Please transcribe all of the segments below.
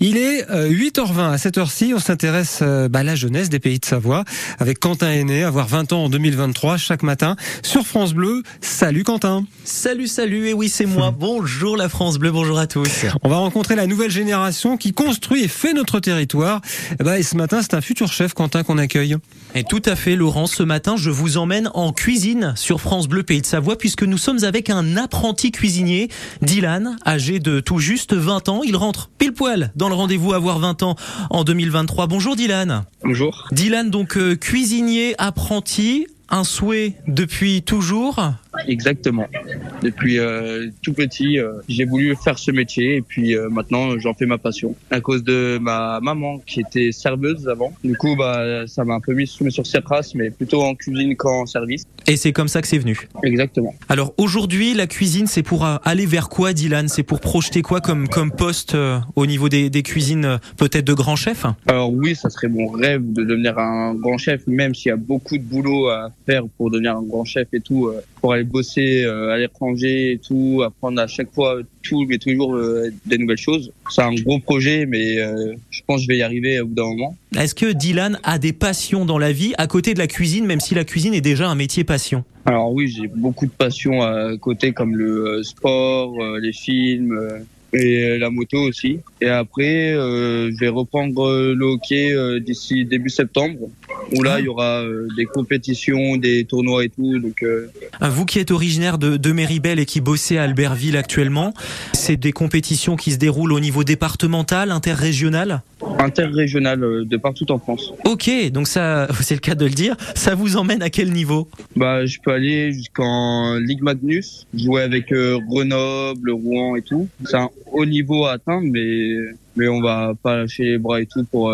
Il est 8h20 euh, à cette heure-ci, on s'intéresse euh, bah, à la jeunesse des pays de Savoie avec Quentin Aîné, avoir 20 ans en 2023 chaque matin sur France Bleu. Salut Quentin. Salut, salut, et oui c'est moi. bonjour la France Bleu, bonjour à tous. On va rencontrer la nouvelle génération qui construit et fait notre territoire. Et, bah, et ce matin c'est un futur chef Quentin qu'on accueille. Et tout à fait Laurent, ce matin je vous emmène en cuisine sur France Bleu Pays de Savoie puisque nous sommes avec un apprenti cuisinier, Dylan, âgé de tout juste 20 ans. Il rentre pile poil dans le rendez-vous avoir 20 ans en 2023. Bonjour Dylan. Bonjour. Dylan, donc euh, cuisinier, apprenti, un souhait depuis toujours Exactement. Depuis euh, tout petit, euh, j'ai voulu faire ce métier et puis euh, maintenant j'en fais ma passion. À cause de ma maman qui était serveuse avant. Du coup, bah ça m'a un peu mis sur cette race, mais plutôt en cuisine qu'en service. Et c'est comme ça que c'est venu. Exactement. Alors aujourd'hui, la cuisine, c'est pour aller vers quoi, Dylan? C'est pour projeter quoi comme comme poste au niveau des, des cuisines, peut-être de grand chef Alors oui, ça serait mon rêve de devenir un grand chef, même s'il y a beaucoup de boulot à faire pour devenir un grand chef et tout, pour aller bosser euh, à l'étranger et tout, apprendre à chaque fois tout, mais toujours euh, des nouvelles choses. C'est un gros projet, mais euh, je pense que je vais y arriver au bout d'un moment. Est-ce que Dylan a des passions dans la vie à côté de la cuisine, même si la cuisine est déjà un métier passion? Alors oui, j'ai beaucoup de passions à côté, comme le sport, les films et la moto aussi. Et après, je vais reprendre le hockey d'ici début septembre où là il y aura euh, des compétitions, des tournois et tout. Donc euh, ah, vous qui êtes originaire de, de Méribel et qui bossez à Albertville actuellement, c'est des compétitions qui se déroulent au niveau départemental, interrégional? Interrégional euh, de partout en France. Ok, donc ça, c'est le cas de le dire. Ça vous emmène à quel niveau? Bah, je peux aller jusqu'en Ligue Magnus, jouer avec Grenoble, Rouen et tout. C'est un haut niveau à atteindre, mais mais on va pas lâcher les bras et tout pour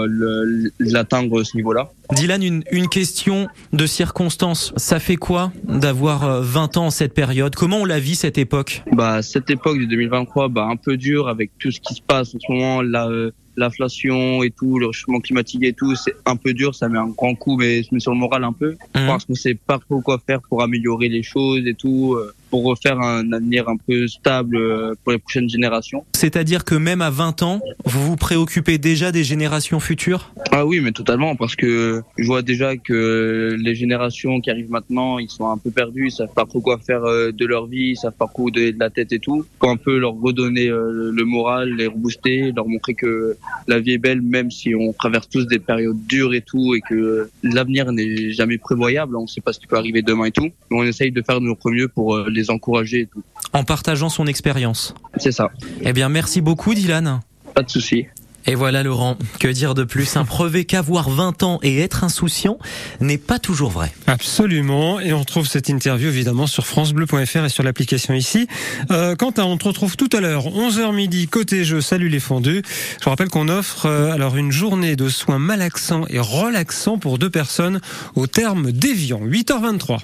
l'atteindre ce niveau-là. Dylan, une, une question de circonstance. Ça fait quoi d'avoir 20 euh, ans en cette période? Comment on la vit cette époque? Bah cette époque de 2023, bah un peu dur avec tout ce qui se passe en ce moment. Euh, l'inflation et tout, le réchauffement climatique et tout, c'est un peu dur, ça met un grand coup, mais je me sur le moral un peu, mmh. parce qu'on sait pas trop quoi faire pour améliorer les choses et tout, euh, pour refaire un avenir un peu stable euh, pour les prochaines générations. C'est-à-dire que même à 20 ans, vous vous préoccupez déjà des générations futures? Ah oui, mais totalement, parce que je vois déjà que les générations qui arrivent maintenant, ils sont un peu perdus, ils savent pas trop quoi faire euh, de leur vie, ils savent pas trop de la tête et tout. Faut un peu leur redonner le moral, les rebooster, leur montrer que la vie est belle, même si on traverse tous des périodes dures et tout, et que l'avenir n'est jamais prévoyable. On ne sait pas ce qui peut arriver demain et tout. On essaye de faire de notre mieux pour euh, les encourager et tout. En partageant son expérience. C'est ça. Eh bien, merci beaucoup, Dylan. Pas de souci. Et voilà Laurent, que dire de plus? Un Prouver qu'avoir 20 ans et être insouciant n'est pas toujours vrai. Absolument, et on trouve cette interview évidemment sur francebleu.fr et sur l'application ici. Euh, Quentin, on te retrouve tout à l'heure, 11h midi, côté jeu, salut les fondus. Je vous rappelle qu'on offre euh, alors une journée de soins malaxants et relaxants pour deux personnes au terme d'Evian, 8h23.